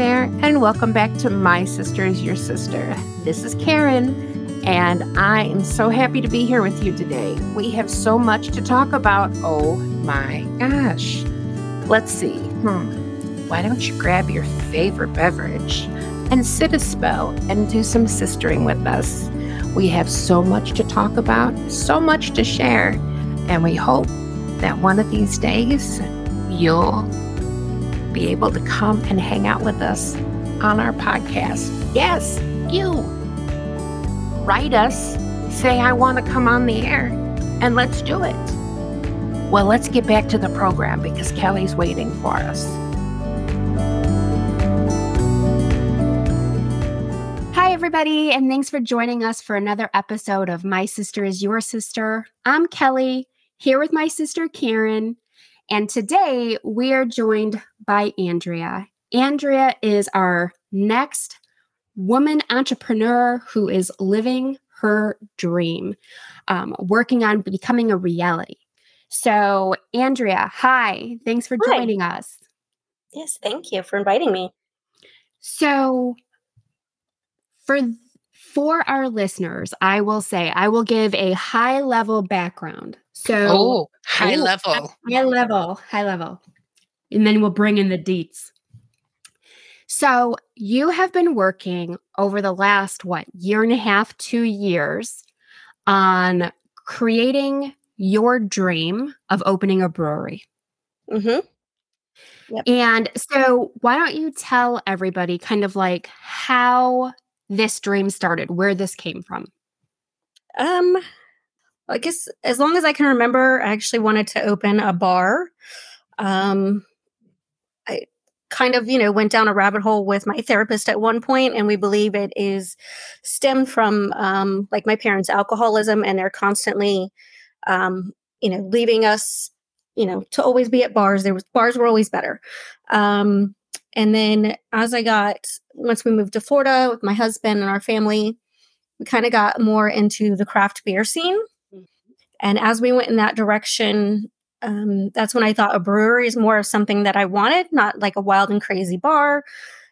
there, and welcome back to My Sister is Your Sister. This is Karen, and I am so happy to be here with you today. We have so much to talk about. Oh my gosh. Let's see. Hmm. Why don't you grab your favorite beverage and sit a spell and do some sistering with us? We have so much to talk about, so much to share, and we hope that one of these days you'll be able to come and hang out with us on our podcast. Yes, you. Write us, say, I want to come on the air, and let's do it. Well, let's get back to the program because Kelly's waiting for us. Hi, everybody, and thanks for joining us for another episode of My Sister is Your Sister. I'm Kelly, here with my sister Karen. And today we are joined by Andria. Andria is our next woman entrepreneur who is living her dream, um, working on becoming a reality. So, Andria, hi. Thanks for Hi. joining us. Yes, thank you for inviting me. So, for for our listeners, I will say I will give a high level background. So, Oh, high Ooh, level. High level, high level. And then we'll bring in the deets. So, you have been working over the last, what, year and a half, two years on creating your dream of opening a brewery. hmm And so, why don't you tell everybody kind of like how this dream started, where this came from? Um, I guess as long as I can remember, I actually wanted to open a bar. Um, I kind of, you know, went down a rabbit hole with my therapist at one point, and we believe it is stemmed from um, like my parents' alcoholism, and they're constantly, um, you know, leaving us, you know, to always be at bars. There was bars were always better. Um, and then as I got once we moved to Florida with my husband and our family, we kind of got more into the craft beer scene. And as we went in that direction, um, that's when I thought a brewery is more of something that I wanted, not like a wild and crazy bar.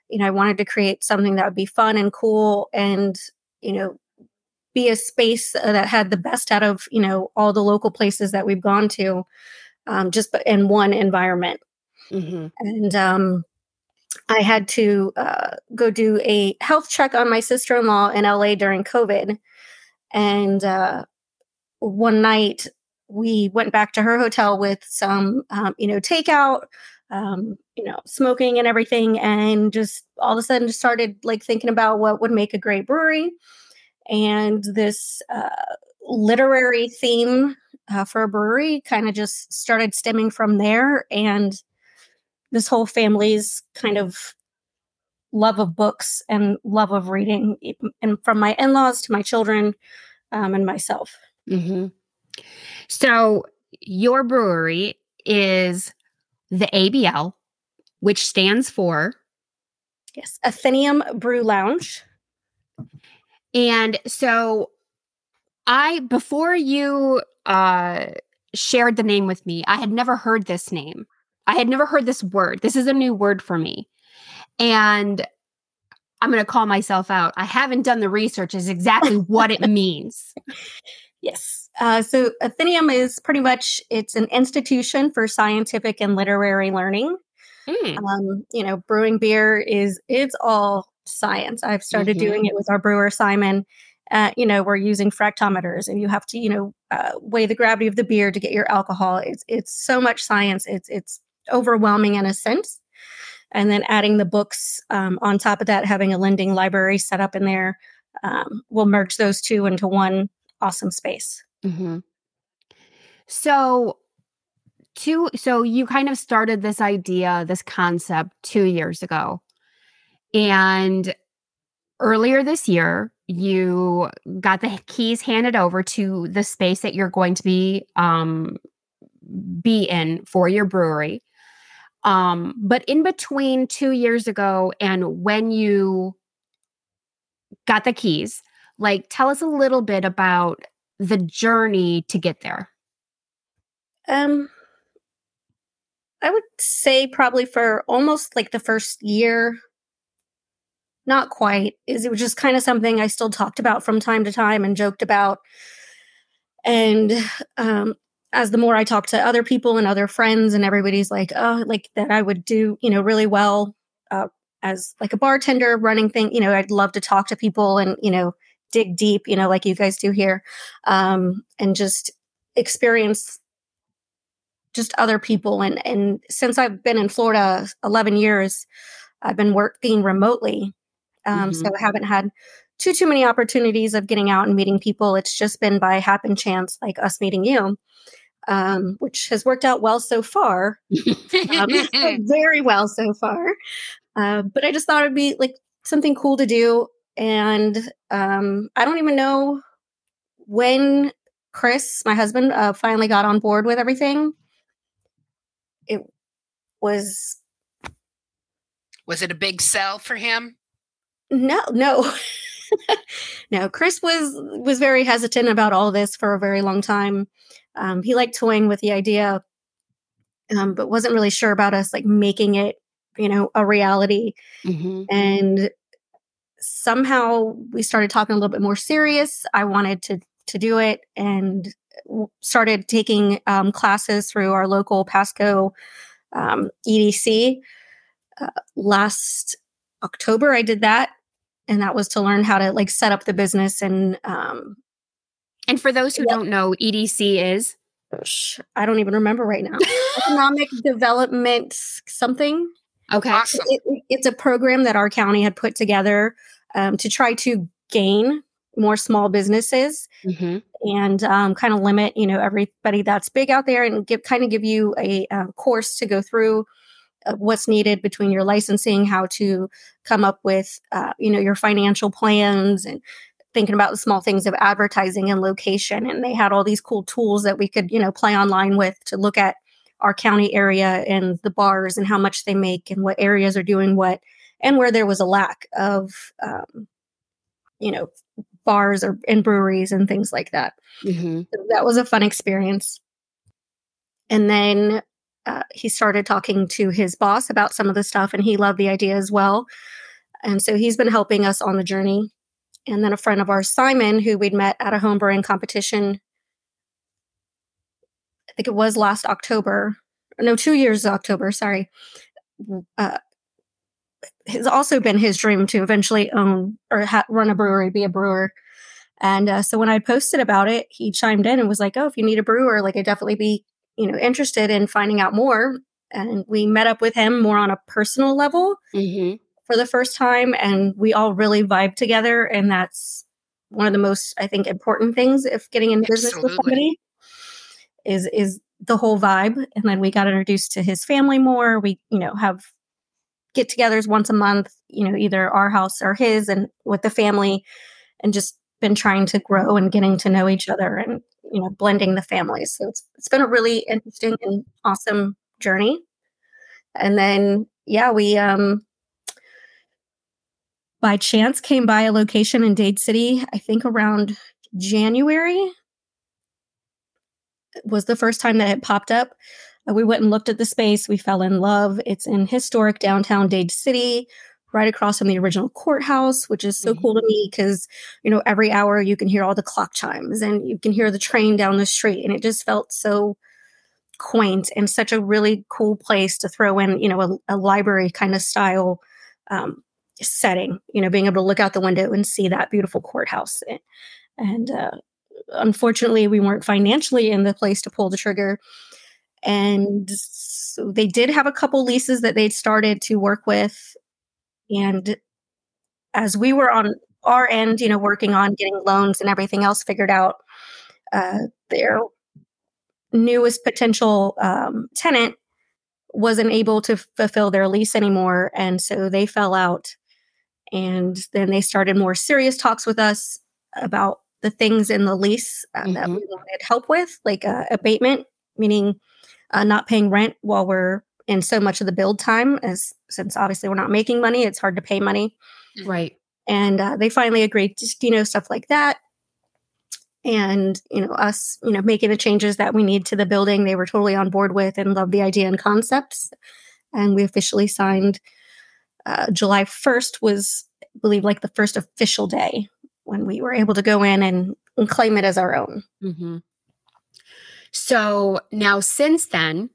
You know, I wanted to create something that would be fun and cool and, you know, be a space uh, that had the best out of, you know, all the local places that we've gone to, um, just in one environment Mm-hmm. and um, I had to uh, go do a health check on my sister in law in LA during COVID. And uh, one night we went back to her hotel with some, um, you know, takeout, um, you know, smoking and everything. And just all of a sudden just started like thinking about what would make a great brewery. And this uh, literary theme uh, for a brewery kind of just started stemming from there. And this whole family's kind of love of books and love of reading, and from my in laws to my children um, and myself. Mm-hmm. So your brewery is the ABL, which stands for, Yes, Athenium Brew Lounge. and so I before you uh shared the name with me, I had never heard this name. I had never heard this word. This is a new word for me. And I'm going to call myself out. I haven't done the research as exactly what it means. Yes. Uh, so Athenium is pretty much it's an institution for scientific and literary learning. Mm, Um, you know, brewing beer is it's all science. I've started Mhm. doing it with our brewer Simon. Uh, you know, we're using fractometers, and you have to, you know, uh, weigh the gravity of the beer to get your alcohol. It's it's so much science. It's it's overwhelming in a sense. And then adding the books um, on top of that, having a lending library set up in there, um, will merge those two into one awesome space. mhm. So two so you kind of started this idea, this concept 2 years ago. And earlier this year, you got the keys handed over to the space that you're going to be um be in for your brewery. Um but in between 2 years ago and when you got the keys, like tell us a little bit about the journey to get there. Um, I would say probably for almost like the first year, not quite. Is it was just kind of something I still talked about from time to time and joked about. And um, as the more I talked to other people and other friends, and everybody's like, oh, like that I would do, you know, really well uh, as like a bartender running thing. You know, I'd love to talk to people and, you know, dig deep, you know, like you guys do here, um, and just experience just other people. And and since I've been in Florida 11 years, I've been working remotely um, mm-hmm. So I haven't had too too many opportunities of getting out and meeting people. It's just been by happen chance, like us meeting you, um, which has worked out well so far, um, very well so far. Uh, but I just thought it'd be like something cool to do, and um, I don't even know when Chris, my husband, uh, finally got on board with everything. It was. Was it a big sell for him? No, no. no, Chris was was very hesitant about all this for a very long time. Um, he liked toying with the idea, um, but wasn't really sure about us like making it, you know, a reality. Mm-hmm. And somehow we started talking a little bit more serious. I wanted to to do it and started taking um, classes through our local Pasco um, EDC. Uh, last October, I did that and that was to learn how to like set up the business and um and for those who yeah. don't know edc is i don't even remember right now economic development something okay awesome. it, it's a program that our county had put together um, to try to gain more small businesses mm-hmm. and um, kind of limit you know everybody that's big out there and give kind of give you a, a course to go through what's needed between your licensing, how to come up with, uh, you know, your financial plans and thinking about the small things of advertising and location. And they had all these cool tools that we could, you know, play online with to look at our county area and the bars and how much they make and what areas are doing what and where there was a lack of, um, you know, bars or and breweries and things like that. Mm-hmm. So that was a fun experience. And then uh, he started talking to his boss about some of the stuff and he loved the idea as well. And so he's been helping us on the journey. And then a friend of ours, Simon, who we'd met at a homebrewing competition, I think it was last October, no, two years October, sorry, uh, has also been his dream to eventually own or ha- run a brewery, be a brewer. And uh, so when I posted about it, he chimed in and was like, "Oh, if you need a brewer, like I definitely be you know interested in finding out more and we met up with him more on a personal level mm-hmm. for the first time and we all really vibe together and that's one of the most i think important things if getting in business with somebody is is the whole vibe and then we got introduced to his family more we you know have get-togethers once a month you know either our house or his and with the family and just been trying to grow and getting to know each other and you know blending the families. So it's, it's been a really interesting and awesome journey. And then yeah we um by chance came by a location in dade city i think around january. Was the first time that it popped up we went and looked at the space we fell in love it's in historic downtown dade city right across from the original courthouse, which is so mm-hmm. cool to me because, you know, every hour you can hear all the clock chimes and you can hear the train down the street. And it just felt so quaint and such a really cool place to throw in, you know, a, a library kind of style um, setting, you know, being able to look out the window and see that beautiful courthouse. And uh, unfortunately, we weren't financially in the place to pull the trigger. And so they did have a couple leases that they'd started to work with and as we were on our end, you know, working on getting loans and everything else figured out, uh, their newest potential um, tenant wasn't able to fulfill their lease anymore. And so they fell out. And then they started more serious talks with us about the things in the lease uh, mm-hmm. that we wanted help with, like uh, abatement, meaning uh, not paying rent while we're in so much of the build time as since obviously we're not making money it's hard to pay money mm-hmm. right and uh, they finally agreed to you know stuff like that and you know us you know making the changes that we need to the building they were totally on board with and loved the idea and concepts and we officially signed uh, july 1st was believe like the first official day when we were able to go in and, and claim it as our own. Mm-hmm. So now, since then,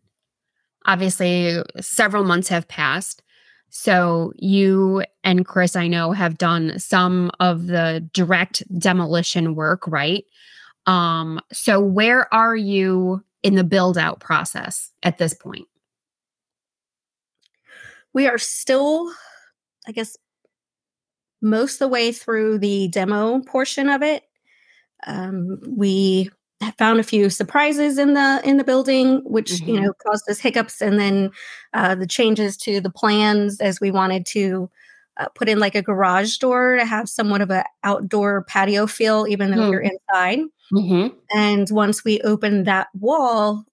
obviously, several months have passed. So you and Chris, I know, have done some of the direct demolition work, right? Um, so where are you in the build out process at this point? We are still, I guess, most the way through the demo portion of it. Um, we found a few surprises in the in the building, which mm-hmm. you know caused us hiccups, and then uh, the changes to the plans as we wanted to uh, put in like a garage door to have somewhat of an outdoor patio feel, even though mm. you're inside. Mm-hmm. And once we opened that wall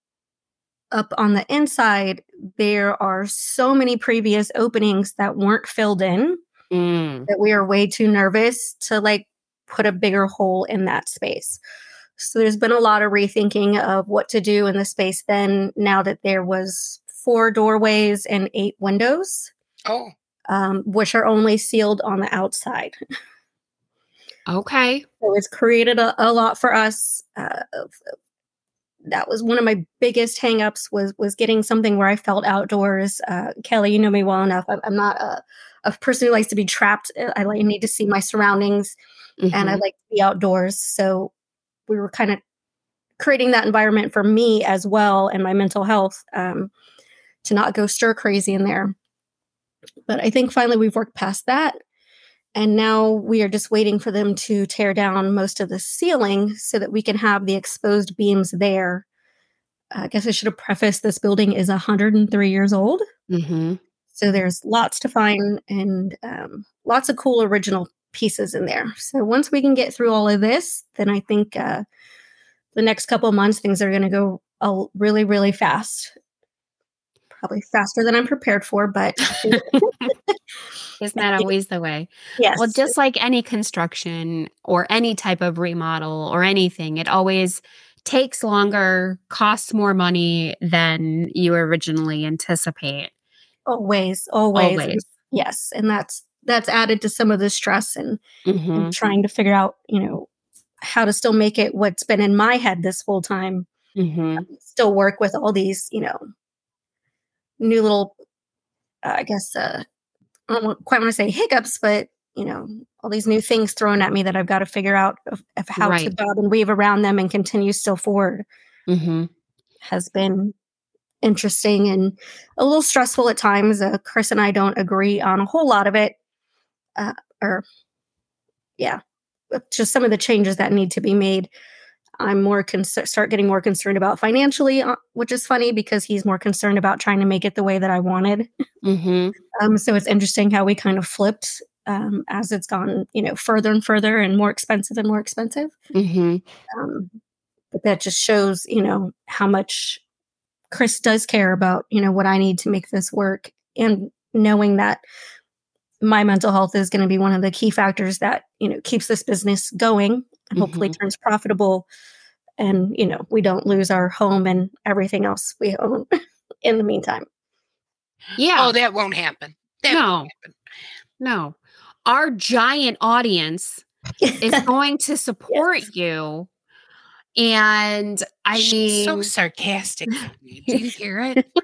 up on the inside, there are so many previous openings that weren't filled in mm. that we are way too nervous to like put a bigger hole in that space. So there's been a lot of rethinking of what to do in the space then now that there was four doorways and eight windows. Oh. Um, which are only sealed on the outside. Okay. So it's created a, a lot for us. Uh, that was one of my biggest hangups was was getting something where I felt outdoors. Uh, Kelly, you know me well enough. I'm, I'm not a, a, person who likes to be trapped. I like need to see my surroundings, mm-hmm. and I mm-hmm. like to be outdoors. So we were kind of creating that environment for me as well and my mental health um, to not go stir crazy in there. But I think finally we've worked past that. And now we are just waiting for them to tear down most of the ceiling so that we can have the exposed beams there. I guess I should have prefaced this building is 103 years old. Mm-hmm. So there's lots to find and um, lots of cool original pieces in there. So once we can get through all of this, then I think uh, the next couple months things are going to go uh, really, really fast. Probably faster than I'm prepared for, but isn't that always the way? Yes. Well, just like any construction or any type of remodel or anything, it always takes longer, costs more money than you originally anticipate. Always, always. always. Yes. And that's that's added to some of the stress and, mm-hmm. and, trying to figure out, you know, how to still make it what's been in my head this whole time. Mm-hmm. Still work with all these, you know, new little, uh, I guess, uh, I don't quite want to say hiccups, but you know, all these new things thrown at me that I've got to figure out of, of how right. to bob and weave around them and continue still forward mm-hmm. has been interesting and a little stressful at times. Uh, Chris and I don't agree on a whole lot of it, uh, or yeah, just some of the changes that need to be made. I'm more concerned, start getting more concerned about financially, uh, which is funny because he's more concerned about trying to make it the way that I wanted. Mm-hmm. Um, so it's interesting how we kind of flipped um, as it's gone, you know, further and further and more expensive and more expensive. Mm-hmm. Um, but that just shows, you know, how much Chris does care about, you know, what I need to make this work, and knowing that my mental health is going to be one of the key factors that you know keeps this business going and hopefully mm-hmm. turns profitable and you know we don't lose our home and everything else we own in the meantime. Yeah. Oh that won't happen. That no. won't happen. no. Our giant audience is going to support yes. you and i She's mean so sarcastic do you hear it?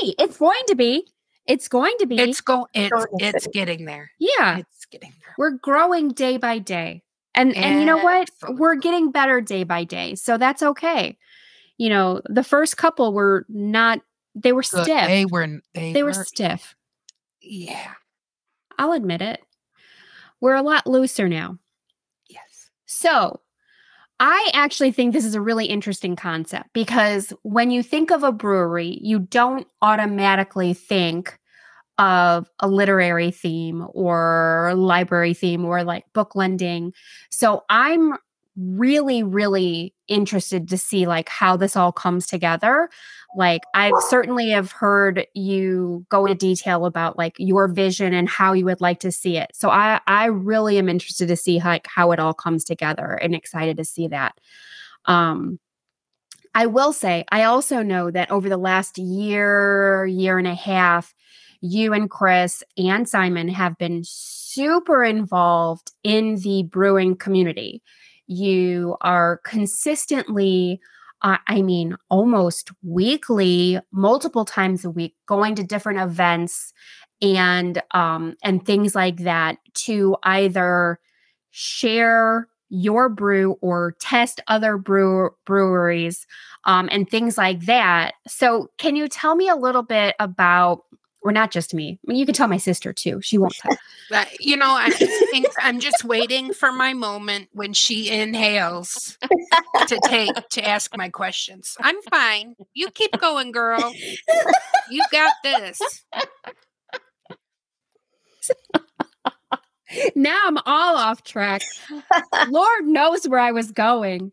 Hey it's going to be it's going to be. It's going. It's it's getting there. Yeah, it's getting there. We're growing day by day, and and you know what? We're getting better day by day, so that's okay. You know, the first couple were not. They were stiff. They were. They, they were, were stiff. Yeah, I'll admit it. We're a lot looser now. Yes. So I actually think this is a really interesting concept because when you think of a brewery, you don't automatically think of a literary theme or library theme or like book lending. So I'm really really interested to see like how this all comes together. Like i've certainly have heard you go into detail about like your vision and how you would like to see it. So i i really am interested to see like how it all comes together and excited to see that. Um i will say i also know that over the last year year and a half you and Chris and Simon have been super involved in the brewing community. You are consistently, uh, I mean, almost weekly, multiple times a week, going to different events and um, and things like that to either share your brew or test other brew- breweries um, and things like that. So, can you tell me a little bit about, or not just me? I mean, you can tell my sister too. She won't tell. Uh, you know, I just think I'm just waiting for my moment when she inhales to take to ask my questions. I'm fine. You keep going, girl. You got this. now I'm all off track. Lord knows where I was going.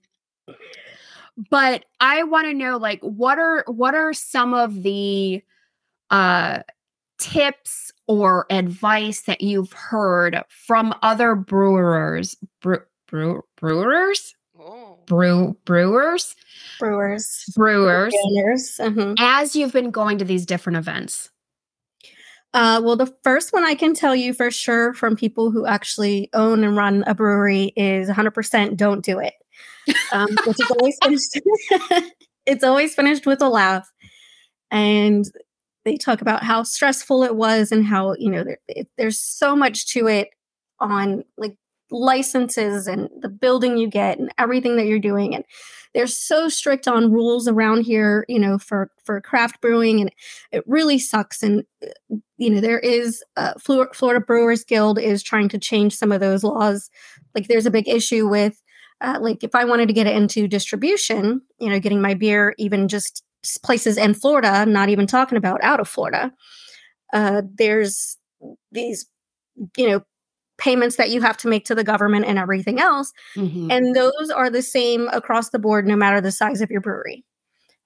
But I want to know like what are what are some of the uh tips or advice that you've heard from other brewers brew, brew, brewers Oh. brew brewers Brewers, brewers owners. mhm. as you've been going to these different events Uh, well, the first one I can tell you for sure from people who actually own and run a brewery is 100% don't do it. Um, which is always finished. it's always finished with a laugh, and they talk about how stressful it was and how you know there, it, there's so much to it on like licenses and the building you get and everything that you're doing. And they're so strict on rules around here you know for for craft brewing and it really sucks. And uh, you know there is uh, florida brewers guild is trying to change some of those laws. Like there's a big issue with uh, like if i wanted to get it into distribution you know getting my beer even just places in florida not even talking about out of florida uh, there's these you know payments that you have to make to the government and everything else Mhm. and those are the same across the board no matter the size of your brewery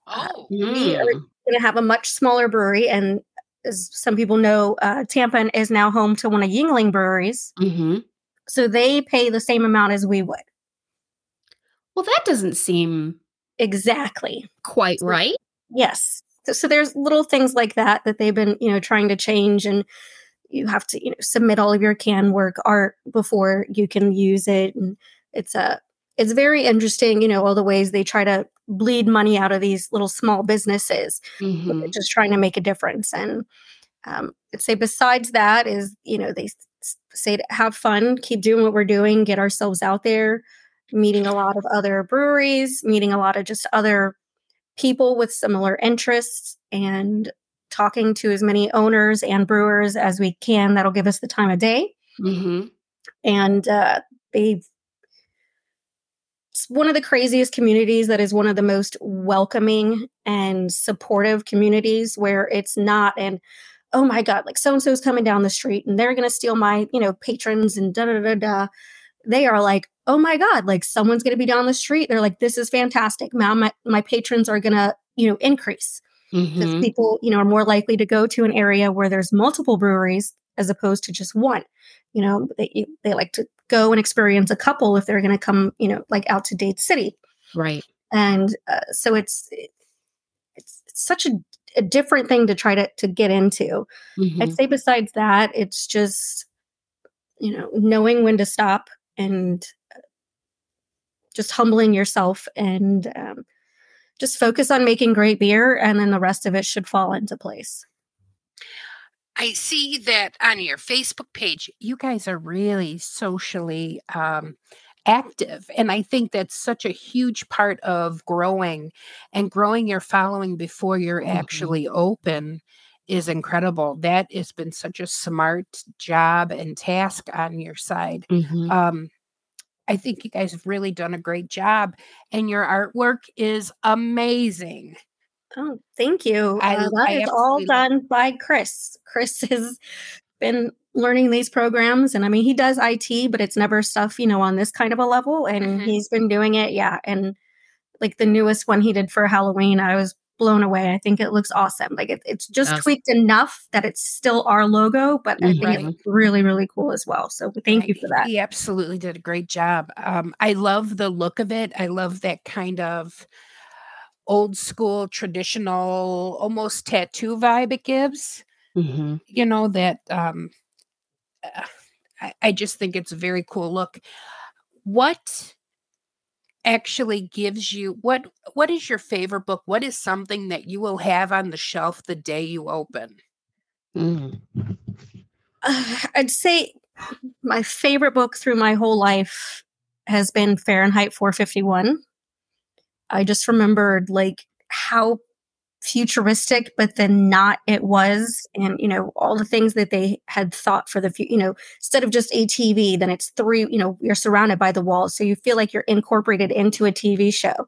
Oh. we are Mm. going to have a much smaller brewery and as some people know uh, tampa is now home to one of Yuengling breweries Mhm. so they pay the same amount as we would well that doesn't seem exactly. Quite So- right. Yes. So, so there's little things like that that they've been you know trying to change and you have to you know submit all of your can work art before you can use it and it's a it's very interesting you know all the ways they try to bleed money out of these little small businesses Mhm. just trying to make a difference and um, i'd say besides that is you know they say to have fun keep doing what we're doing get ourselves out there meeting a lot of other breweries meeting a lot of just other people with similar interests and talking to as many owners and brewers as we can that'll give us the time of day Mhm. and uh, they've it's one of the craziest communities that is one of the most welcoming and supportive communities where it's not and oh my god like so and so's coming down the street and they're going to steal my you know patrons and da da da da they are like oh my god like someone's going to be down the street. They're like this is fantastic. Now my, my patrons are going to you know increase. Because Mhm. people you know are more likely to go to an area where there's multiple breweries as opposed to just one. You know they, they like to go and experience a couple if they're going to come you know like out to dade city. Right. And uh, so it's it's, such a, a different thing to try to to get into. Mhm. i'd say besides that it's just you know knowing when to stop and just humbling yourself and um, just focus on making great beer and then the rest of it should fall into place I see that on your Facebook page, you guys are really socially um, active. And I think that's such a huge part of growing and growing your following before you're Mhm. actually open is incredible. That has been such a smart job and task on your side. Mhm. Um, I think you guys have really done a great job, and your artwork is amazing. Oh, thank you. I- uh, that I is all done by Chris. Chris has been learning these programs, and I mean, he does IT, but it's never stuff you know on this kind of a level. And Mhm. he's been doing it, yeah. And like the newest one he did for Halloween, I was blown away. I think it looks awesome. Like it, it's just Yes. tweaked enough that it's still our logo, but I think Right. it looks really, really cool as well. So thank you for that. He absolutely did a great job. Um, I love the look of it. I love that kind of old school, traditional, almost tattoo vibe it gives. mm-hmm. you know, that um, uh, I, I just think it's a very cool look. What actually gives you what what is your favorite book? What is something that you will have on the shelf the day you open? Mm. uh, i'd say my favorite book through my whole life has been fahrenheit 451 i just remembered like how futuristic, but then not it was. And, you know, all the things that they had thought for the future, you know, instead of just a TV, then it's three, you know, you're surrounded by the walls. So you feel like you're incorporated into a TV show.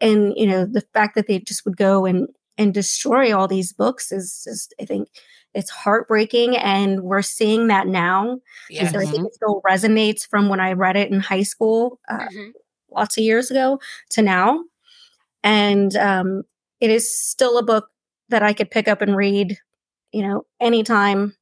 And, you know, the fact that they just would go and, and destroy all these books is just, I think, it's heartbreaking and we're seeing that now yes. so i think it still resonates from when i read it in high school uh, mm-hmm. lots of years ago to now and um, it is still a book that I could pick up and read, you know, anytime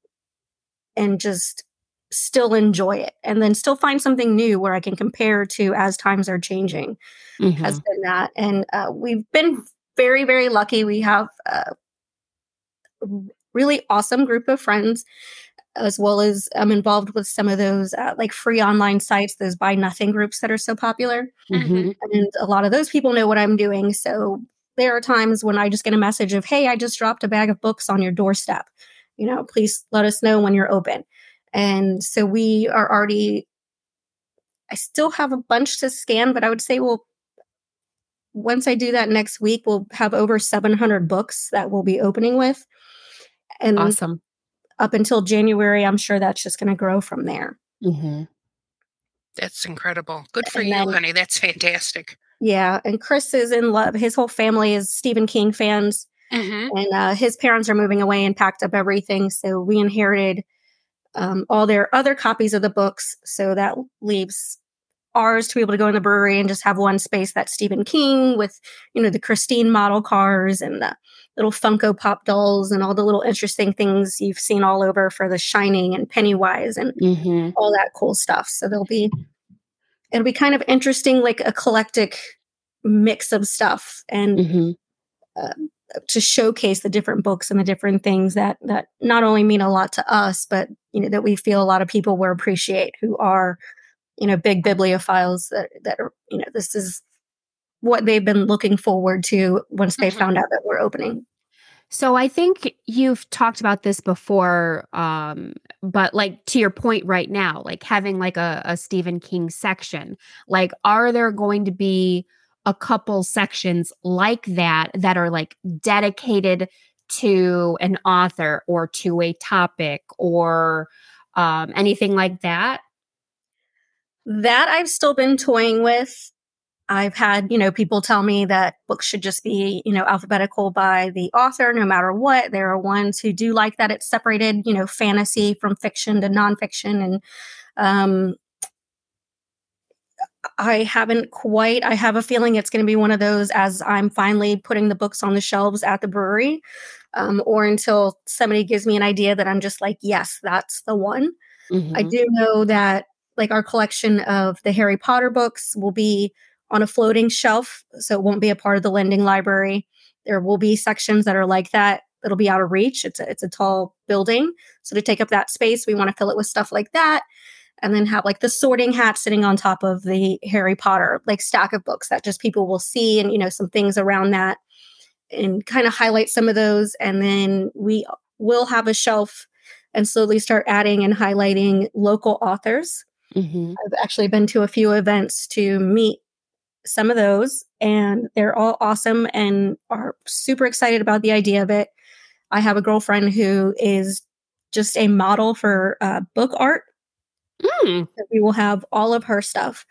and just still enjoy it and then still find something new where I can compare to as times are changing mm-hmm. has been that. And uh, we've been very, very lucky. We have a really awesome group of friends as well as I'm involved with some of those uh, like free online sites, those buy nothing groups that are so popular. Mm-hmm. And a lot of those people know what I'm doing. So there are times when I just get a message of, hey, I just dropped a bag of books on your doorstep. You know, please let us know when you're open. And so we are already, I still have a bunch to scan, but I would say, well, once I do that next week, we'll have over 700 books that we'll be opening with. And awesome. Up until January, I'm sure that's just going to grow from there. Mm-hmm. That's incredible. Good for and you, then, honey. That's fantastic. Yeah, and Chris is in love. His whole family is Stephen King fans, mm-hmm. and uh, his parents are moving away and packed up everything. So we inherited um, all their other copies of the books. So that leaves ours to be able to go in the brewery and just have one space that's Stephen King with, you know, the Christine model cars and the little Funko Pop dolls and all the little interesting things you've seen all over for The Shining and Pennywise and mm-hmm. all that cool stuff. So there'll be it'll be kind of interesting, like a eclectic mix of stuff, and mm-hmm. uh, to showcase the different books and the different things that that not only mean a lot to us, but you know that we feel a lot of people will appreciate who are you know big bibliophiles that that are you know this is what they've been looking forward to once they mm-hmm. found out that we're opening so I think you've talked about this before, um, but like to your point right now, like having like a, a Stephen King section, like are there going to be a couple sections like that that are like dedicated to an author or to a topic or um, anything like that? That I've still been toying with. I've had, you know, people tell me that books should just be, you know, alphabetical by the author no matter what. There are ones who do like that it's separated, you know, fantasy from fiction to nonfiction. And um, I haven't quite, I have a feeling it's going to be one of those as I'm finally putting the books on the shelves at the brewery um, or until somebody gives me an idea that I'm just like, yes, that's the one. Mm-hmm. I do know that like our collection of the Harry Potter books will be on a floating shelf, so it won't be a part of the lending library. There will be sections that are like that. It'll be out of reach. It's a, it's a tall building. So to take up that space, we want to fill it with stuff like that. And then have like the sorting hat sitting on top of the Harry Potter, like stack of books that just people will see and, you know, some things around that and kind of highlight some of those. And then we will have a shelf and slowly start adding and highlighting local authors. Mm-hmm. I've actually been to a few events to meet some of those, and they're all awesome and are super excited about the idea of it. I have a girlfriend who is just a model for uh, book art. Mm. We will have all of her stuff.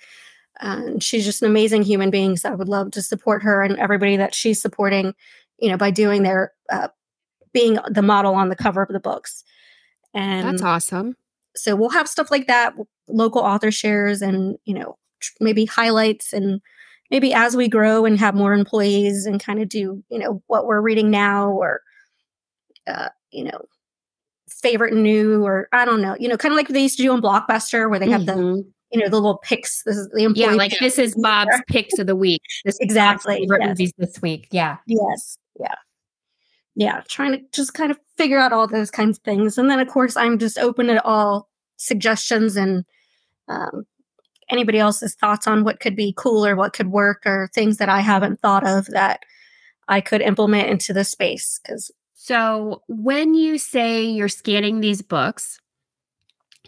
And she's just an amazing human being. So I would love to support her and everybody that she's supporting, you know, by doing their uh, being the model on the cover of the books. And that's awesome. So we'll have stuff like that, local author shares, and you know, maybe highlights and maybe as we grow and have more employees and kind of do you know what we're reading now or uh, you know favorite new or I don't know you know kind of like they used to do on Blockbuster where they have mm-hmm. the you know the little picks this is the employee yeah like this is Bob's picks of the week this exactly favorite yes. movies this week yeah yes yeah yeah, trying to just kind of figure out all those kinds of things. And then, of course, I'm just open to all suggestions and um, anybody else's thoughts on what could be cool or what could work or things that I haven't thought of that I could implement into the space. Because so when you say you're scanning these books,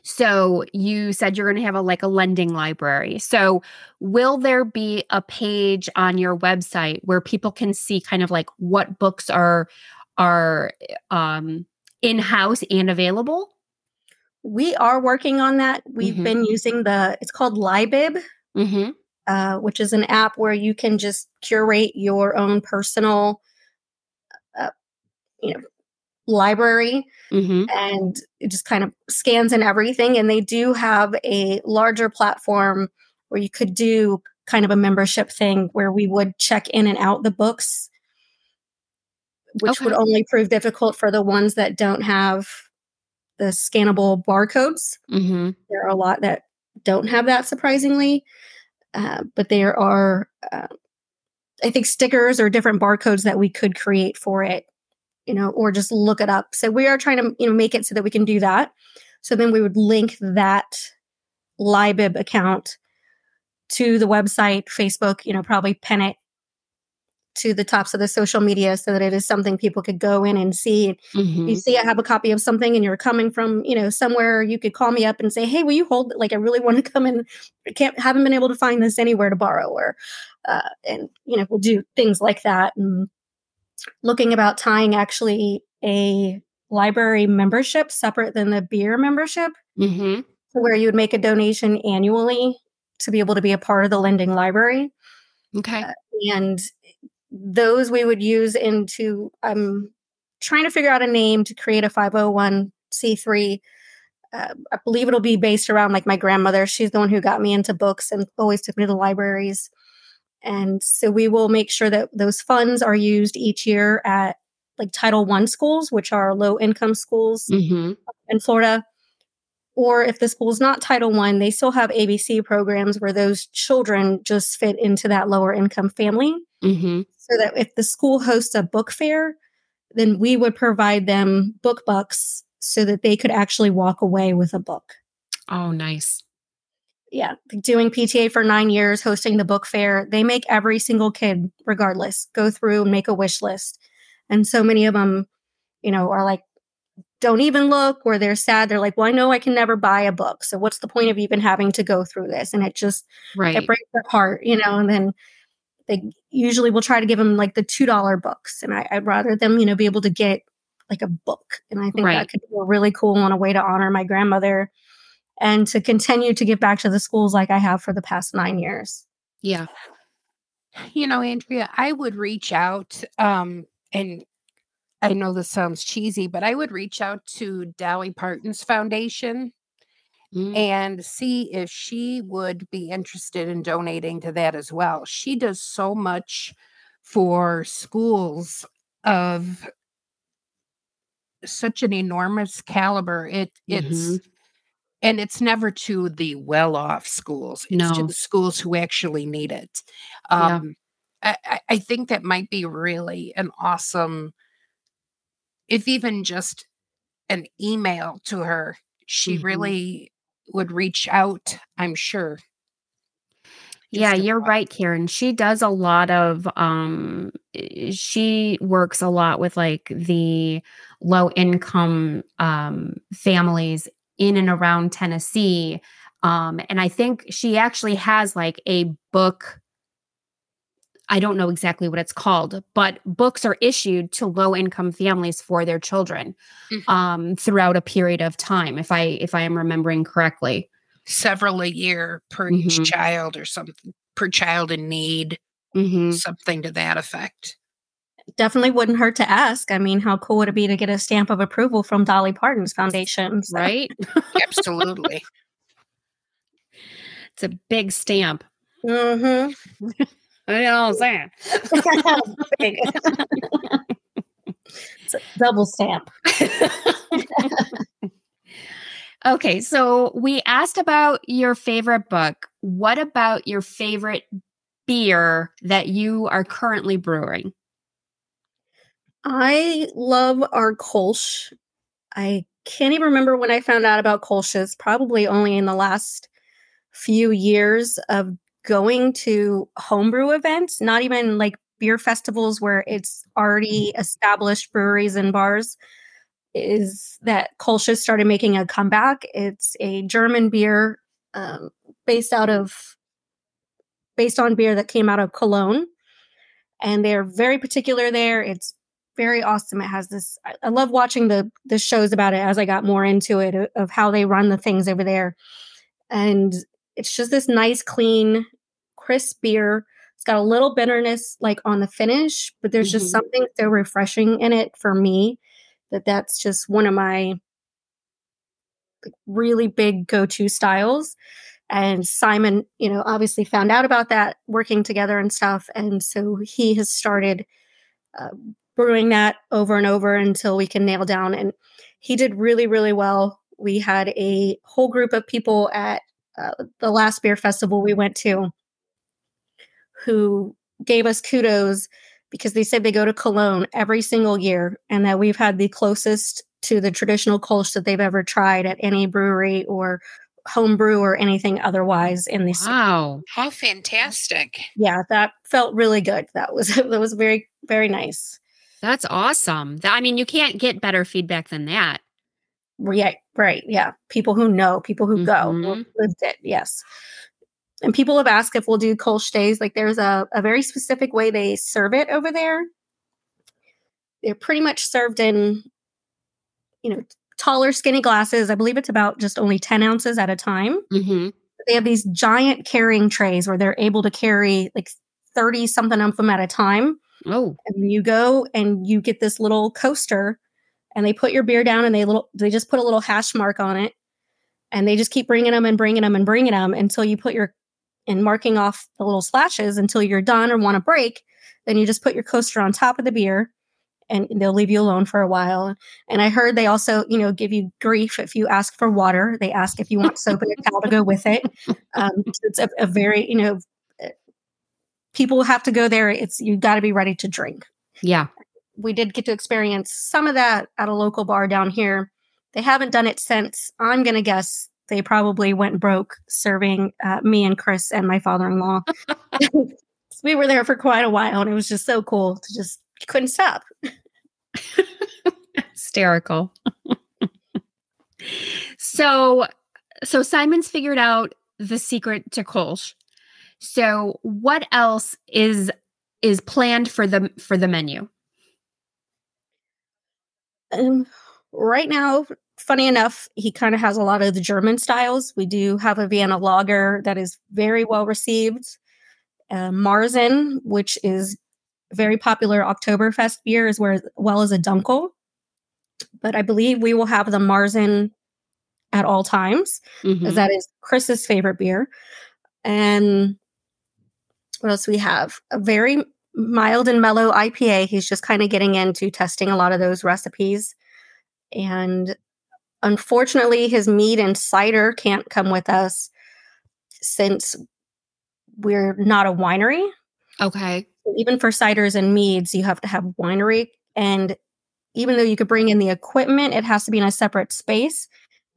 so you said you're going to have a like a lending library. So will there be a page on your website where people can see kind of like what books are are um in-house and available? We are working on that. We've mm-hmm. been using the it's called Libib. Mm-hmm. Uh, which is an app where you can just curate your own personal uh, you know library mm-hmm. and it just kind of scans and everything. And they do have a larger platform where you could do kind of a membership thing where we would check in and out the books, which okay. would only prove difficult for the ones that don't have the scannable barcodes. Mm-hmm. There are a lot that don't have that, surprisingly. Uh, but there are, uh, I think, stickers or different barcodes that we could create for it you know, or just look it up. So we are trying to, you know, make it so that we can do that. So then we would link that Libib account to the website, Facebook, you know, probably pin it to the tops of the social media so that it is something people could go in and see. Mm-hmm. You see, I have a copy of something and you're coming from, you know, somewhere you could call me up and say, Hey, will you hold Like, I really want to come in. I can't, haven't been able to find this anywhere to borrow or, uh, and, you know, we'll do things like that. And looking about tying actually a library membership separate than the beer membership, mm-hmm. where you would make a donation annually to be able to be a part of the lending library. Okay. Uh, and those we would use into, I'm trying to figure out a name to create a 501c3. Uh, I believe it'll be based around like my grandmother. She's the one who got me into books and always took me to the libraries. And so we will make sure that those funds are used each year at like Title One schools, which are low income schools mm-hmm. in Florida. Or if the school is not Title One, they still have ABC programs where those children just fit into that lower income family. Mm-hmm. So that if the school hosts a book fair, then we would provide them book bucks so that they could actually walk away with a book. Oh, nice yeah, doing PTA for nine years, hosting the book fair. They make every single kid, regardless, go through and make a wish list. And so many of them, you know, are like, don't even look, or they're sad. They're like, well, I know I can never buy a book. So what's the point of even having to go through this? And it just, right. it breaks their heart, you know, and then they usually will try to give them like the $2 books. And I, would rather them, you know, be able to get like a book. And I think right. that could be a really cool and a way to honor my grandmother and to continue to give back to the schools like I have for the past nine years. Yeah. You know, Andria, I would reach out um, and I know this sounds cheesy, but I would reach out to Dolly Parton's foundation mm. and see if she would be interested in donating to that as well. She does so much for schools of such an enormous caliber. It it's mm-hmm and it's never to the well-off schools it's no. to the schools who actually need it um, yeah. I, I think that might be really an awesome if even just an email to her she mm-hmm. really would reach out i'm sure yeah you're right karen she does a lot of um she works a lot with like the low income um families in and around Tennessee. Um, and I think she actually has like a book. I don't know exactly what it's called, but books are issued to low income families for their children mm-hmm. um, throughout a period of time, if I if I am remembering correctly. Several a year per mm-hmm. each child, or something per child in need, mm-hmm. something to that effect definitely wouldn't hurt to ask. I mean, how cool would it be to get a stamp of approval from Dolly Parton's foundation? So. Right? Absolutely. It's a big stamp. Mm-hmm. I know what I'm saying. it's a double stamp. okay, so we asked about your favorite book. What about your favorite beer that you are currently brewing? I love our Kolsch. I can't even remember when I found out about Kolsch's, probably only in the last few years of going to homebrew events, not even like beer festivals where it's already established breweries and bars. Is that Kolsch's started making a comeback? It's a German beer um, based out of based on beer that came out of Cologne, and they're very particular there. It's very awesome. It has this. I, I love watching the the shows about it as I got more into it of how they run the things over there, and it's just this nice, clean, crisp beer. It's got a little bitterness like on the finish, but there's mm-hmm. just something so refreshing in it for me that that's just one of my like, really big go-to styles and Simon, you know, obviously found out about that working together and stuff. And so he has started uh, brewing that over and over until we can nail down. And he did really, really well. We had a whole group of people at uh, the last beer festival we went to who gave us kudos because they said they go to Cologne every single year and that we've had the closest to the traditional Kolsch that they've ever tried at any brewery or homebrew or anything otherwise in this. Wow. How fantastic. Yeah, that felt really good. That was that was very very nice. That's awesome. I mean, you can't get better feedback than that. Right, right. Yeah. People who know, people who mm-hmm. go, lived it. Yes. And people have asked if we'll do Kolsch days. Like there's a, a very specific way they serve it over there. They're pretty much served in, you know, taller, skinny glasses. I believe it's about just only 10 ounces at a time. Mm-hmm. They have these giant carrying trays where they're able to carry like 30 something of them at a time. Oh. And you go and you get this little coaster and they put your beer down and they little they just put a little hash mark on it. And they just keep bringing them and bringing them and bringing them until you put your and marking off the little slashes until you're done or want to break then you just put your coaster on top of the beer and they'll leave you alone for a while. And i heard they also you know give you grief if you ask for water. They ask if you want soap and a towel to go with it. Um, it's a, a very you know eh, people have to go there. It's you got to be ready to drink. Yeah we did get to experience some of that at a local bar down here. They haven't done it since. I'm going to guess they probably went broke serving uh, me and Chris and my father in law. we were there for quite a while and it was just so cool to just couldn't stop. Hysterical. so so Simon's figured out the secret to Kolsch. So what else is is planned for the for the menu? Um, right now, funny enough, he kind of has a lot of the German styles. We do have a Vienna lager that is very well received. Uh, Marzen, which is very popular Oktoberfest beer, as well as a Dunkel. But I believe we will have the Marzen at all times, mm-hmm. as that is Chris's favorite beer. And what else we have? A very mild and mellow IPA. He's just kind of getting into testing a lot of those recipes. And unfortunately, his mead and cider can't come with us since we're not a winery. Okay. Even for ciders and meads, you have to have winery. And even though you could bring in the equipment, it has to be in a separate space.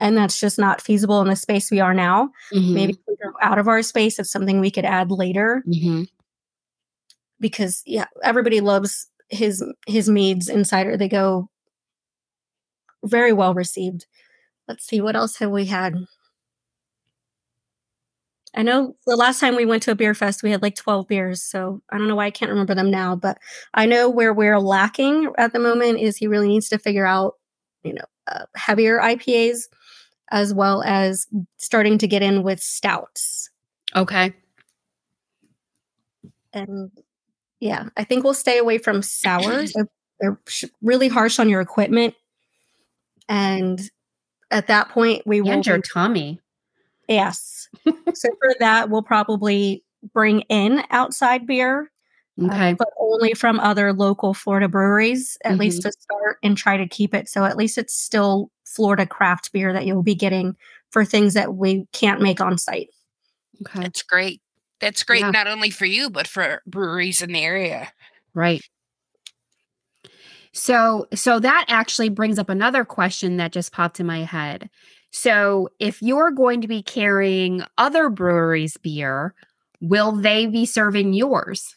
And that's just not feasible in the space we are now. Mm-hmm. Maybe out of our space, it's something we could add later. Mm-hmm because yeah, everybody loves his his meads insider. They go very well received. Let's see what else have we had. I know the last time we went to a beer fest, we had like 12 beers. So I don't know why I can't remember them now, but I know where we're lacking at the moment is he really needs to figure out, you know, uh, heavier IPAs as well as starting to get in with stouts. Okay. And yeah, I think we'll stay away from sours. they're, they're really harsh on your equipment, and at that point, we will. And your tummy. Yes. so for that, we'll probably bring in outside beer, uh, okay, uh, but only from other local Florida breweries, at mm-hmm. least to start, and try to keep it so at least it's still Florida craft beer that you'll be getting for things that we can't make on site. Okay, that's great. That's great, yeah. not only for you, but for breweries in the area. Right. So, so that actually brings up another question that just popped in my head. So, if you're going to be carrying other breweries' beer, will they be serving yours?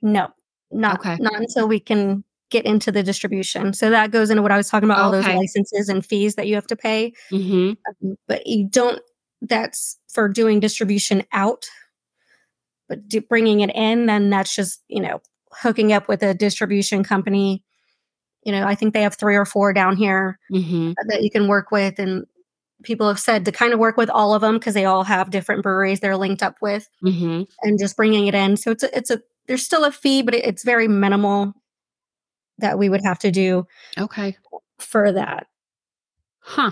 No, not Okay. not until we can get into the distribution. So that goes into what I was talking about, all those licenses and fees that you have to pay. Mm-hmm. Um, but you don't. That's for doing distribution out. But bringing it in, then that's just you know hooking up with a distribution company. You know, I think they have three or four down here Mm-hmm. that you can work with, and people have said to kind of work with all of them because they all have different breweries they're linked up with, Mm-hmm. and just bringing it in. So it's a, it's a there's still a fee, but it, it's very minimal that we would have to do Okay. for that. Huh.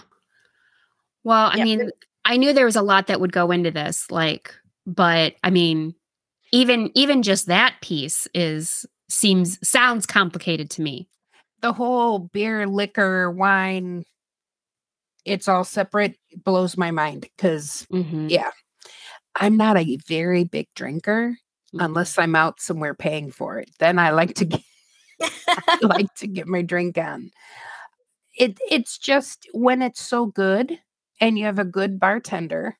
Well, I Yeah. mean, I knew there was a lot that would go into this, like, but I mean, even even just that piece is seems sounds complicated to me. The whole beer, liquor, wine, it's all separate. It blows my mind because Mm-hmm. Yeah. I'm not a very big drinker unless I'm out somewhere paying for it. Then I like to get, I like to get my drink on. It it's just when it's so good and you have a good bartender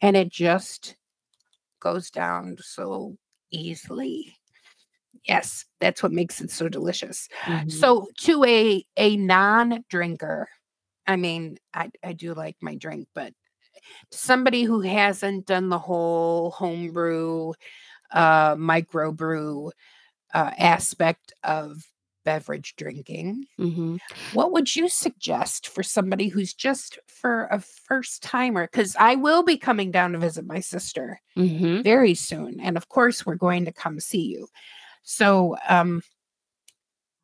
and it just goes down so easily. Yes, that's what makes it so delicious. Mhm. So to a a non-drinker, I mean, I I do like my drink, but somebody who hasn't done the whole homebrew, uh, microbrew uh, aspect of beverage drinking, Mhm. what would you suggest for somebody who's just for a first timer? Because I will be coming down to visit my sister Mhm. very soon, and of course, we're going to come see you. So, um,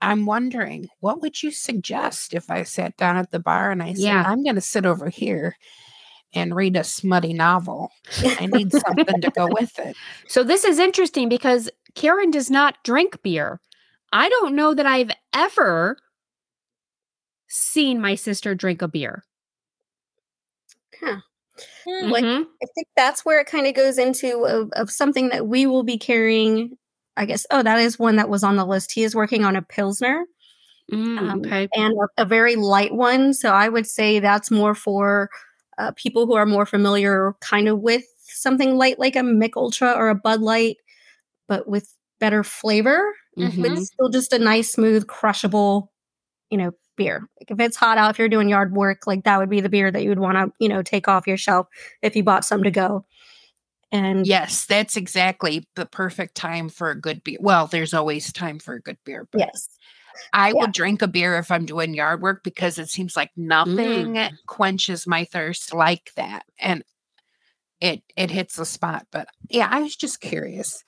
I'm wondering, what would you suggest if I sat down at the bar and I said, Yeah. I'm going to sit over here and read a smutty novel? I need something to go with it. So this is interesting because Karen does not drink beer. I don't know that I've ever seen my sister drink a beer. Huh. Hmm. Like- Mhm. I think that's where it kind of goes into of, of something that we will be carrying. I guess. Oh, that is one that was on the list. He is working on a pilsner Mm, um, okay. and a, a very light one. So I would say that's more for uh, people who are more familiar, kind of with something light like a Mich Ultra or a Bud Light, but with better flavor. Mhm. But still just a nice, smooth, crushable, you know, beer. Like if it's hot out, if you're doing yard work, like that would be the beer that you would want to, you know, take off your shelf if you bought some to go. And Yes, that's exactly the perfect time for a good beer. Well, there's always time for a good beer, but yes, I will drink a beer if I'm doing yard work because it seems like nothing quenches my thirst like that. And it it hits the spot. But yeah, I was just curious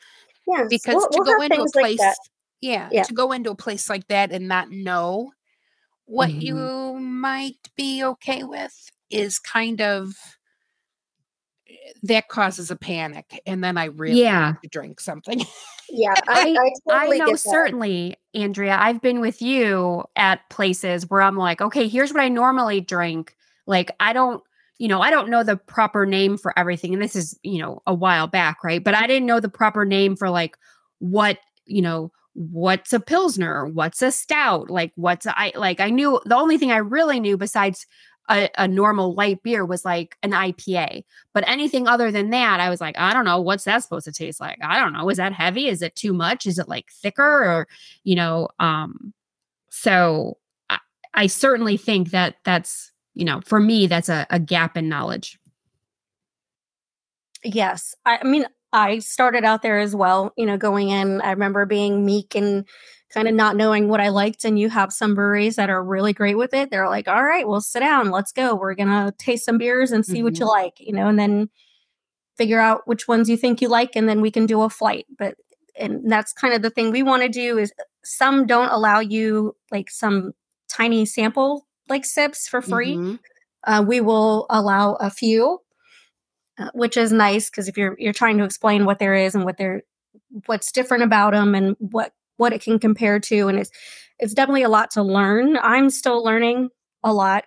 Yeah. because We'll- to we'll go into a like place, that. Yeah, Yeah. to go into a place like that and not know what Mhm. you might be okay with is kind of that causes a panic, and then I really Yeah. to drink something. Yeah, I, I, I know certainly, Andria. I've been with you at places where I'm like, okay, here's what I normally drink. Like, I don't, you know, I don't know the proper name for everything. And this is, you know, a while back, right? But I didn't know the proper name for like what, you know, what's a pilsner, what's a stout, like what's a, I like I knew the only thing I really knew besides a, a normal light beer was like an IPA. But anything other than that, I was like, I don't know, what's that supposed to taste like? I don't know. Is that heavy? Is it too much? Is it like thicker or, you know, um, so I, I certainly think that that's, you know, for me, that's a, a gap in knowledge. Yes. I, I mean, I started out there as well, you know, going in. I remember being meek and kind of not knowing what I liked. And you have some breweries that are really great with it. They're like, all right, well, sit down. Let's go. We're going to taste some beers and see what you like, you know, and then figure out which ones you think you like. And then we can do a flight. But, and that's kind of the thing we want to do is some don't allow you like some tiny sample like sips for free Mhm. uh, we will allow a few, uh, which is nice because if you're you're trying to explain what there is and what they're what's different about them and what what it can compare to, and it's it's definitely a lot to learn. I'm still learning a lot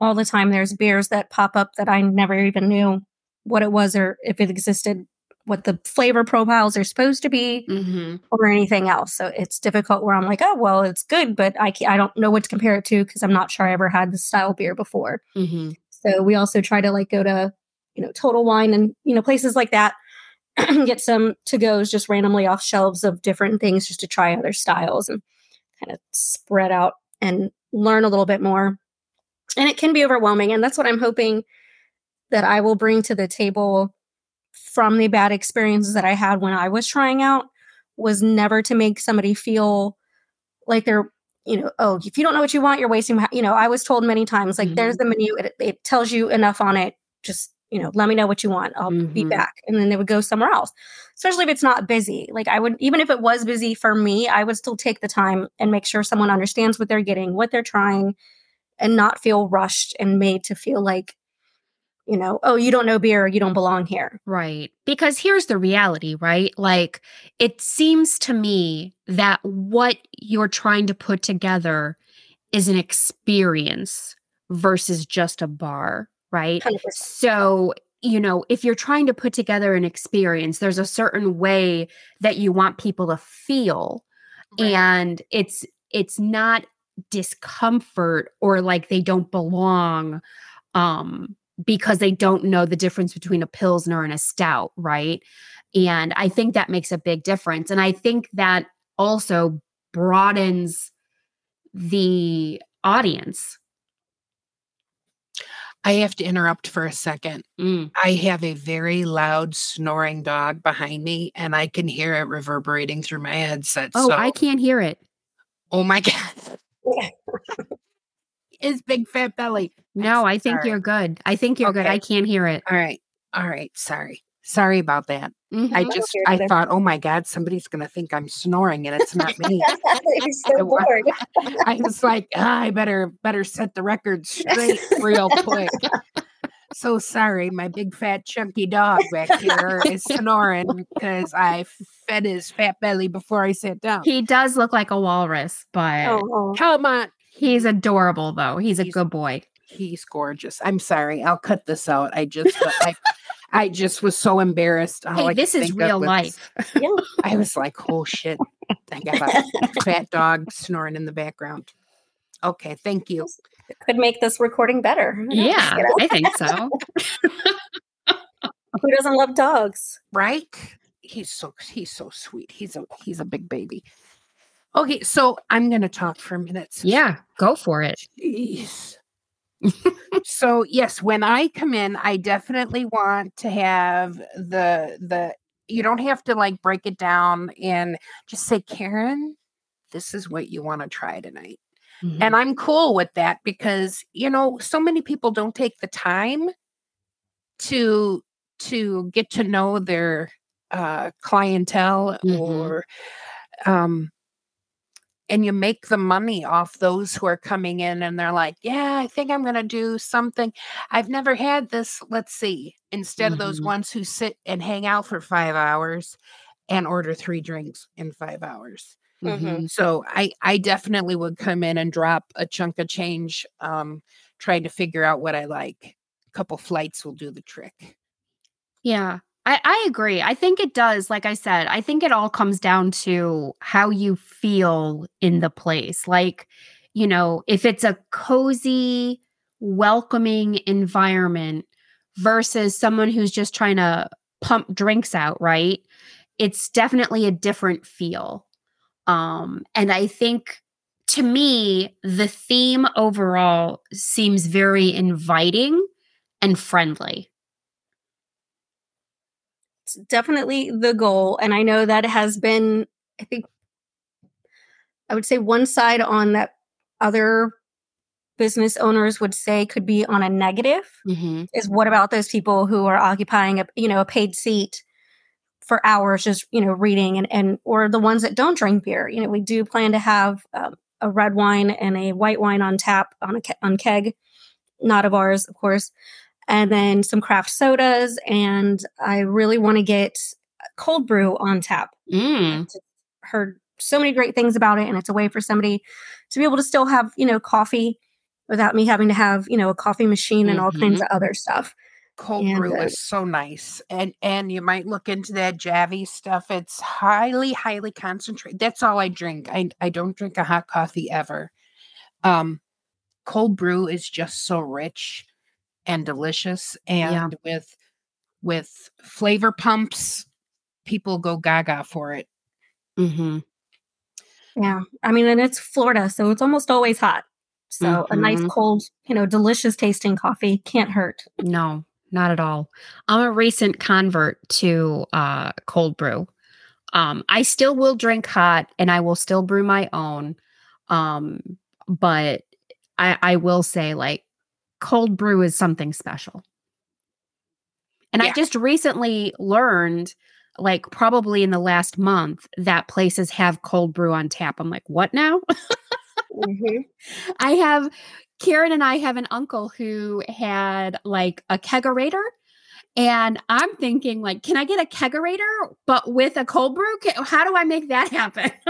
all the time. There's beers that pop up that I never even knew what it was or if it existed what the flavor profiles are supposed to be Mhm. or anything else. So it's difficult where I'm like, oh well, it's good, but I can't, I don't know what to compare it to because I'm not sure I ever had this style beer before. Mhm. So we also try to like go to you know Total Wine and you know places like that. get some to goes just randomly off shelves of different things just to try other styles and kind of spread out and learn a little bit more. And it can be overwhelming. And that's what I'm hoping that I will bring to the table from the bad experiences that I had when I was trying out was never to make somebody feel like they're, you know, oh, if you don't know what you want, you're wasting, my, you know, I was told many times, like, there's mm-hmm. the menu, it, it tells you enough on it. Just, you know, let me know what you want. I'll be Mhm. back. And then they would go somewhere else, especially if it's not busy. Like, I would, even if it was busy for me, I would still take the time and make sure someone understands what they're getting, what they're trying, and not feel rushed and made to feel like, you know, oh, you don't know beer, you don't belong here. Right. Because here's the reality, right? Like, it seems to me that what you're trying to put together is an experience versus just a bar, right? 100%. So, you know, if you're trying to put together an experience, there's a certain way that you want people to feel. Right. And it's it's not discomfort or like they don't belong um because they don't know the difference between a pilsner and a stout, right? And I think that makes a big difference. And I think that also broadens the audience. I have to interrupt for a second. Mm. I have a very loud snoring dog behind me, and I can hear it reverberating through my headset. Oh, so, I can't hear it. oh my god, his big fat belly. No, I think sorry. you're good. I think you're good. I can't hear it. All right, all right. Sorry, sorry about that. I Mhm. don't just I either. thought, oh my god, somebody's gonna think I'm snoring, and it's not me. You're so I bored. I was like, ah, I better better set the record straight real quick. So sorry, my big fat chunky dog back here is snoring because I fed his fat belly before I sat down. He does look like a walrus, but Oh, oh. Come on, he's adorable though. He's a good boy. he's gorgeous. I'm sorry, I'll cut this out. I just I, I just was so embarrassed. Hey, could this is real life. I was like, oh shit, I got a fat dog snoring in the background. Okay, thank you. Could make this recording better. Yeah. I think so. Who doesn't love dogs? right he's so he's so sweet he's a he's a big baby okay so i'm gonna talk for a minute Yeah, go for it. Jeez. So yes when i come in i definitely want to have the the you don't have to like break it down and just say karen this is what you want to try tonight Mm-hmm. and i'm cool with that because you know so many people don't take the time to to get to know their uh clientele Mhm. or um and you make the money off those who are coming in and they're like yeah i think i'm going to do something i've never had this let's see instead of those Mhm. ones who sit and hang out for 5 hours and order 3 drinks in 5 hours Mhm. so I I definitely would come in and drop a chunk of change, um, trying to figure out what I like. A couple flights will do the trick. Yeah, I, I agree. I think it does. Like I said, I think it all comes down to how you feel in the place. Like, you know, if it's a cozy, welcoming environment versus someone who's just trying to pump drinks out, right? It's definitely a different feel. Um, and I think to me, the theme overall seems very inviting and friendly. Definitely the goal. And I know that has been, I think, I would say one side on that other business owners would say could be on a negative Mm-hmm. is what about those people who are occupying a you know a paid seat for hours just you know reading and and or the ones that don't drink beer you know we do plan to have um, a red wine and a white wine on tap on a ke- on keg not of ours of course and then some craft sodas and i really want to get cold brew on tap Mm. Heard so many great things about it and it's a way for somebody to be able to still have you know coffee without me having to have you know a coffee machine and all kinds of other stuff Cold And, brew uh, is so nice. And and you might look into that Javy stuff. It's highly, highly concentrated. That's all I drink. I I don't drink a hot coffee ever. Um cold brew is just so rich and delicious. Yeah. And with with flavor pumps, people go gaga for it. Mm-hmm. Yeah. I mean, and it's Florida, so it's almost always hot. So a nice Mhm. cold, you know, delicious tasting coffee can't hurt. No, not at all. I'm a recent convert to uh, cold brew. Um, I still will drink hot and I will still brew my own. Um, but I, I will say, like, cold brew is something special. And I just recently learned, like, probably in the last month, that places have cold brew on tap. I'm like, what now? Mhm. I have Karen and I have an uncle who had like a kegerator. And I'm thinking, like, can I get a kegerator but with a cold brew? How do I make that happen?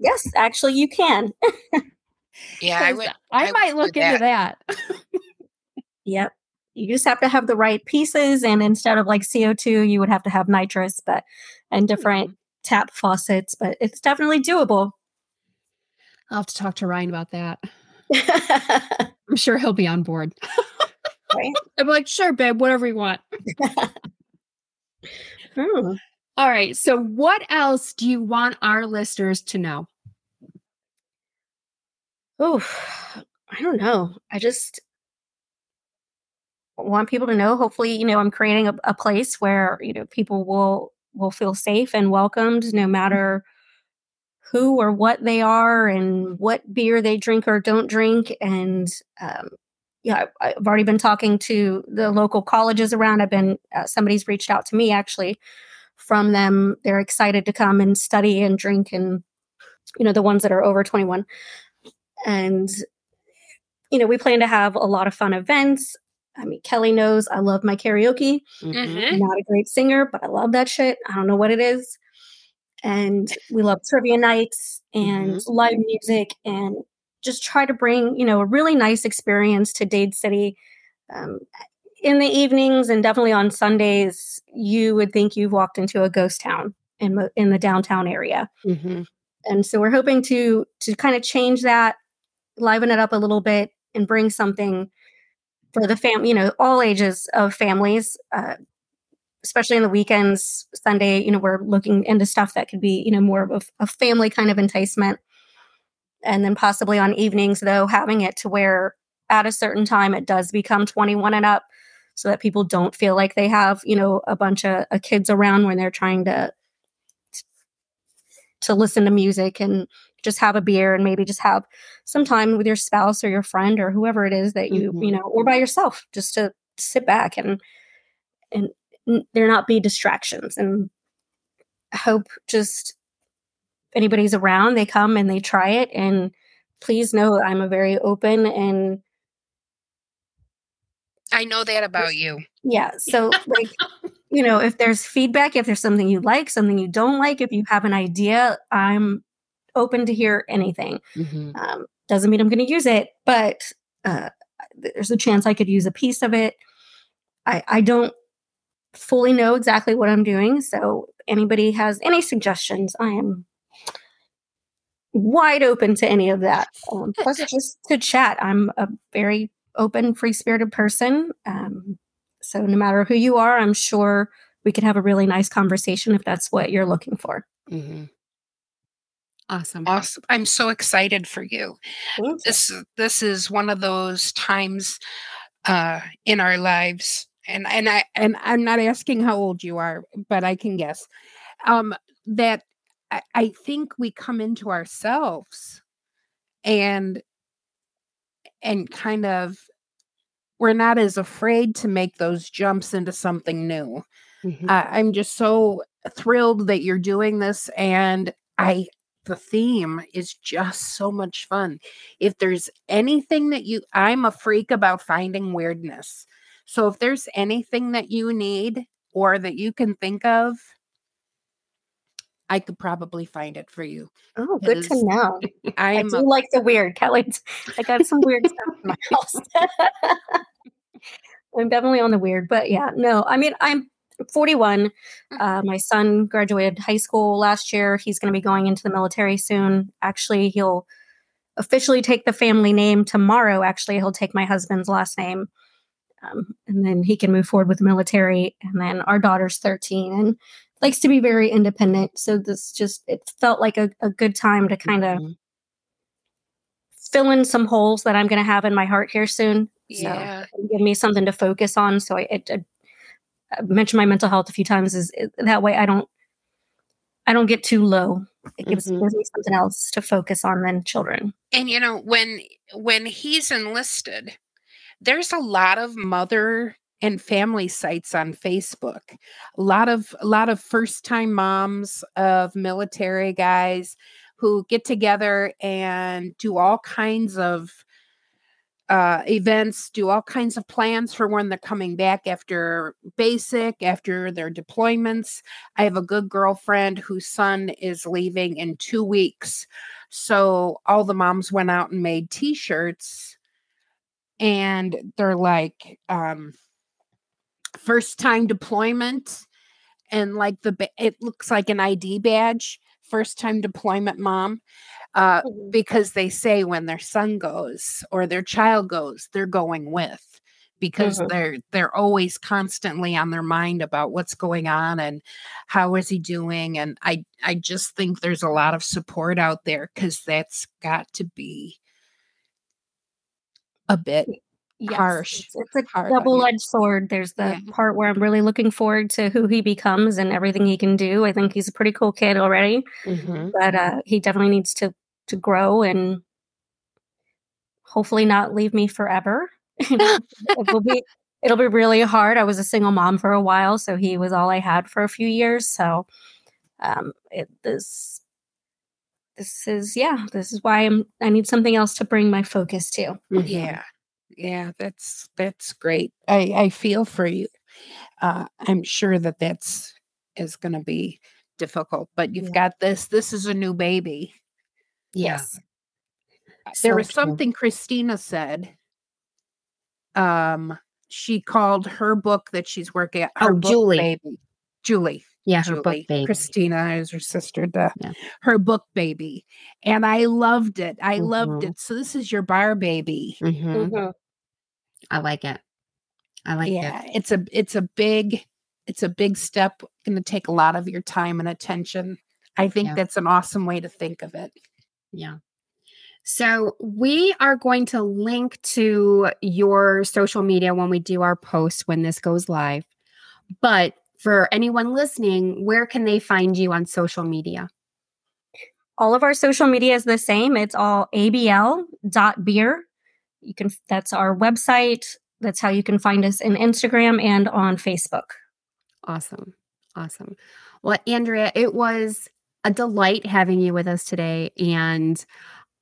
Yes, actually, you can. Yeah, I 'Cause would. I, I might do look into that. Yep. You just have to have the right pieces, and instead of like CO2, you would have to have nitrous, but and different tap faucets. But it's definitely doable. I'll have to talk to Ryan about that. I'm sure he'll be on board. right? I'm like, sure, babe, whatever you want. Hmm. All right. So, what else do you want our listeners to know? Oof. I don't know. I just want people to know. Hopefully, you know, I'm creating a, a place where you know people will will feel safe and welcomed, no matter who or what they are and what beer they drink or don't drink. And um, yeah, I- I've already been talking to the local colleges around. I've been uh, somebody's reached out to me actually from them. They're excited to come and study and drink, and you know, the ones that are over 21 and you know we plan to have a lot of fun events. I mean kelly knows i love my karaoke. Mhm. i'm not a great singer but i love that shit. I don't know what it is. And we love trivia nights and live music and just try to bring you know a really nice experience to dade city. Um, in the evenings and definitely on sundays you would think you've walked into a ghost town in, in the downtown area. Mhm. and so we're hoping to to kind of change that liven it up a little bit and bring something for the fam you know all ages of families uh, especially in the weekends sunday you know we're looking into stuff that could be you know more of a, family kind of enticement. And then possibly on evenings though having it to where at a certain time it does become 21 and up so that people don't feel like they have you know a bunch of, of kids around when they're trying to to listen to music and just have a beer and maybe just have some time with your spouse or your friend or whoever it is that you Mhm. you know or by yourself just to sit back and and there not be distractions and hope just if anybody's around they come and they try it and please know I'm a very open and I know that about you. yeah so like you know if there's feedback if there's something you like something you don't like if you have an idea I'm open to hear anything Mhm. Um, doesn't mean I'm going to use it, but uh, there's a chance I could use a piece of it. I, I don't fully know exactly what I'm doing. So, anybody has any suggestions, I am wide open to any of that. Um, plus, just to chat. I'm a very open, free spirited person. Um, so, no matter who you are, I'm sure we could have a really nice conversation if that's what you're looking for. Mhm. Awesome. Awesome. I'm so excited for you. This this is one of those times uh in our lives and and I and I'm not asking how old you are, but I can guess. Um, that I, I think we come into ourselves and and kind of we're not as afraid to make those jumps into something new. Mhm. Uh, I'm just so thrilled that you're doing this, and I the theme is just so much fun. If there's anything that you, I'm a freak about finding weirdness. So if there's anything that you need or that you can think of, I could probably find it for you. Oh, good to know. I I'm do a, like the weird, Kelly. I got some weird stuff in my house. I'm definitely on the weird, but yeah, no. I mean, I'm 41. Mm-hmm. Uh, my son graduated high school last year. He's going to be going into the military soon. Actually, he'll officially take the family name tomorrow. Actually, he'll take my husband's last name. Um, and then he can move forward with the military. And then our daughter's 13 and likes to be very independent. So this just, it felt like a, a good time to kind of Mhm. fill in some holes that I'm going to have in my heart here soon. So Yeah. give me something to focus on. So I, it, I, I mentioned my mental health a few times. Is is- that way I don't I don't get too low. It gives, Mhm. gives me something else to focus on than children. And you know, when when he's enlisted, there's a lot of mother and family sites on Facebook. A lot of a lot of first-time moms of military guys who get together and do all kinds of uh, events, do all kinds of plans for when they're coming back after basic, after their deployments. I have a good girlfriend whose son is leaving in two weeks. So all the moms went out and made t shirts, and they're like, um, first time deployment. And like the, it looks like an ID badge, first time deployment mom uh, because they say when their son goes or their child goes, they're going with because Mhm. they're they're always constantly on their mind about what's going on and how is he doing and I I just think there's a lot of support out there cuz that's got to be a bit Yes, Harsh. It's, it's a Hard double edged sword. There's the Yeah. part where I'm really looking forward to who he becomes and everything he can do. I think he's a pretty cool kid already, Mhm. but uh, he definitely needs to to grow and hopefully not leave me forever. it will be it'll be really hard. I was a single mom for a while, so he was all I had for a few years. So um, it this this is yeah, this is why I'm I need something else to bring my focus to. Mhm. Yeah. Yeah, that's that's great. I I feel for you. Uh I'm sure that that's is going to be difficult, but you've Yeah. got this. This is a new baby. Yes. there So was true. something Christina said. Um she called her book that she's working at her Oh, book Julie. baby. Julie. Yeah, her Julie. book baby. Christina is her sister, the, Yeah. her book baby. And I loved it. I loved Mhm. it. So this is your bar baby. Mhm. Mhm. I like it. I like yeah, it. it's a it's a big it's a big step. Going to take a lot of your time and attention. I think Yeah. that's an awesome way to think of it. Yeah. So we are going to link to your social media when we do our post when this goes live. But for anyone listening, where can they find you on social media? all of our social media is the same. It's all abl.beer. You can that's our website. That's how you can find us in Instagram and on Facebook. Awesome. Awesome. Well, Andria, it was a delight having you with us today. And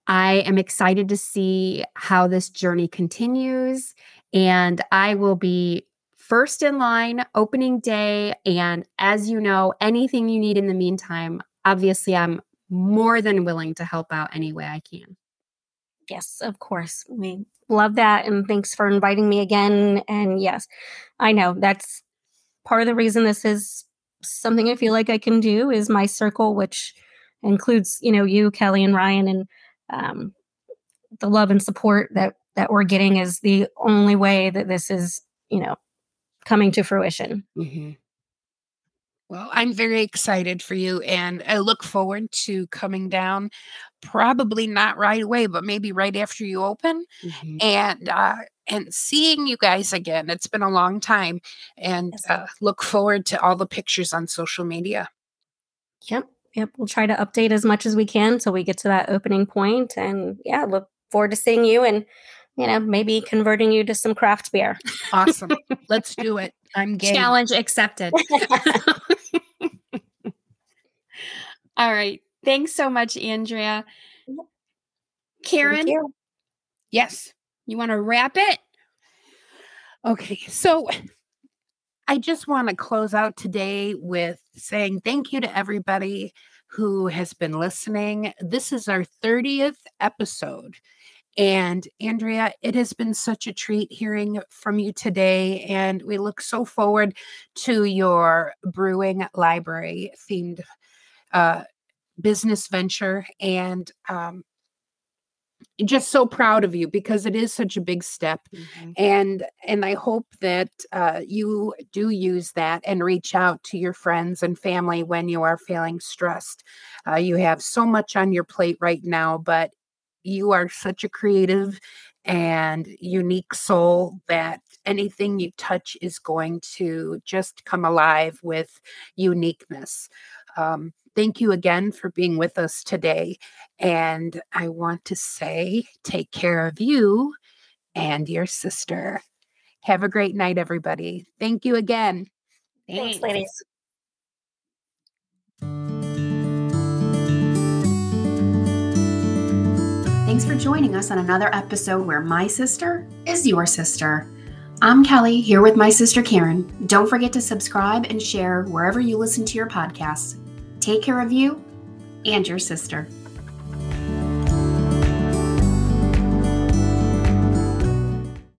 I am excited to see how this journey continues. And I will be first in line opening day. And as you know, anything you need in the meantime, obviously, I'm more than willing to help out any way I can. Yes, of course. We love that and thanks for inviting me again. And yes, I know that's part of the reason this is something I feel like I can do is my circle, which includes, you know, you, Kelly and Ryan and um the love and support that that we're getting is the only way that this is, you know, coming to fruition. Well, I'm very excited for you and I look forward to coming down probably not right away, but maybe right after you open Mhm. and uh and seeing you guys again. It's been a long time and Yes. uh, look forward to all the pictures on social media. Yep. Yep. We'll try to update as much as we can till we get to that opening point. And yeah, look forward to seeing you and, you know, maybe converting you to some craft beer. Awesome. Let's do it. I'm game. Challenge accepted. All right. Thanks so much, Andria. Karen, Thank you. Want to wrap it? Okay, so I just want to close out today with saying thank you to everybody who has been listening. This is our 30th episode, And Andria, it has been such a treat hearing from you today. And we look so forward to your brewing library themed uh, business venture. And um, just so proud of you because it is such a big step. Mhm. and and i hope that uh, you do use that and reach out to your friends and family when you are feeling stressed. Uh, you have so much on your plate right now but you are such a creative and unique soul that anything you touch is going to just come alive with uniqueness. Um, thank you again for being with us today and I want to say, take care of you and your sister. Have a great night, everybody. Thank you again. Thanks, ladies. Thanks for joining us on another episode where my sister is your sister. I'm Kelly, here with my sister Karen. Don't forget to subscribe and share wherever you listen to your podcasts. Take care of you and your sister.